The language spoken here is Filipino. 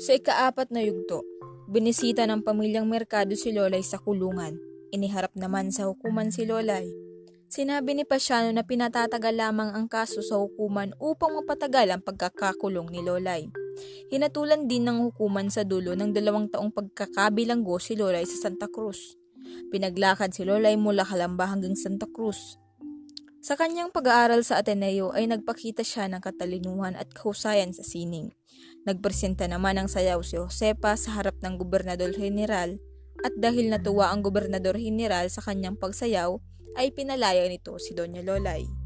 Sa ikaapat na yugto, binisita ng pamilyang Merkado si Lolay sa kulungan. Iniharap naman sa hukuman si Lolay. Sinabi ni Pasiano na pinatatagal lamang ang kaso sa hukuman upang mapatagal ang pagkakakulong ni Lolay. Hinatulan din ng hukuman sa dulo ng dalawang taong pagkakabilanggo si Lolay sa Santa Cruz. Pinaglakad si Lolay mula Kalamba hanggang Santa Cruz. Sa kanyang pag-aaral sa Ateneo ay nagpakita siya ng katalinuhan at kahusayan sa sining. Nagpresenta naman ng sayaw si Josepa sa harap ng Gobernador General at dahil natuwa ang Gobernador General sa kanyang pagsayaw ay pinalaya nito si Doña Lolay.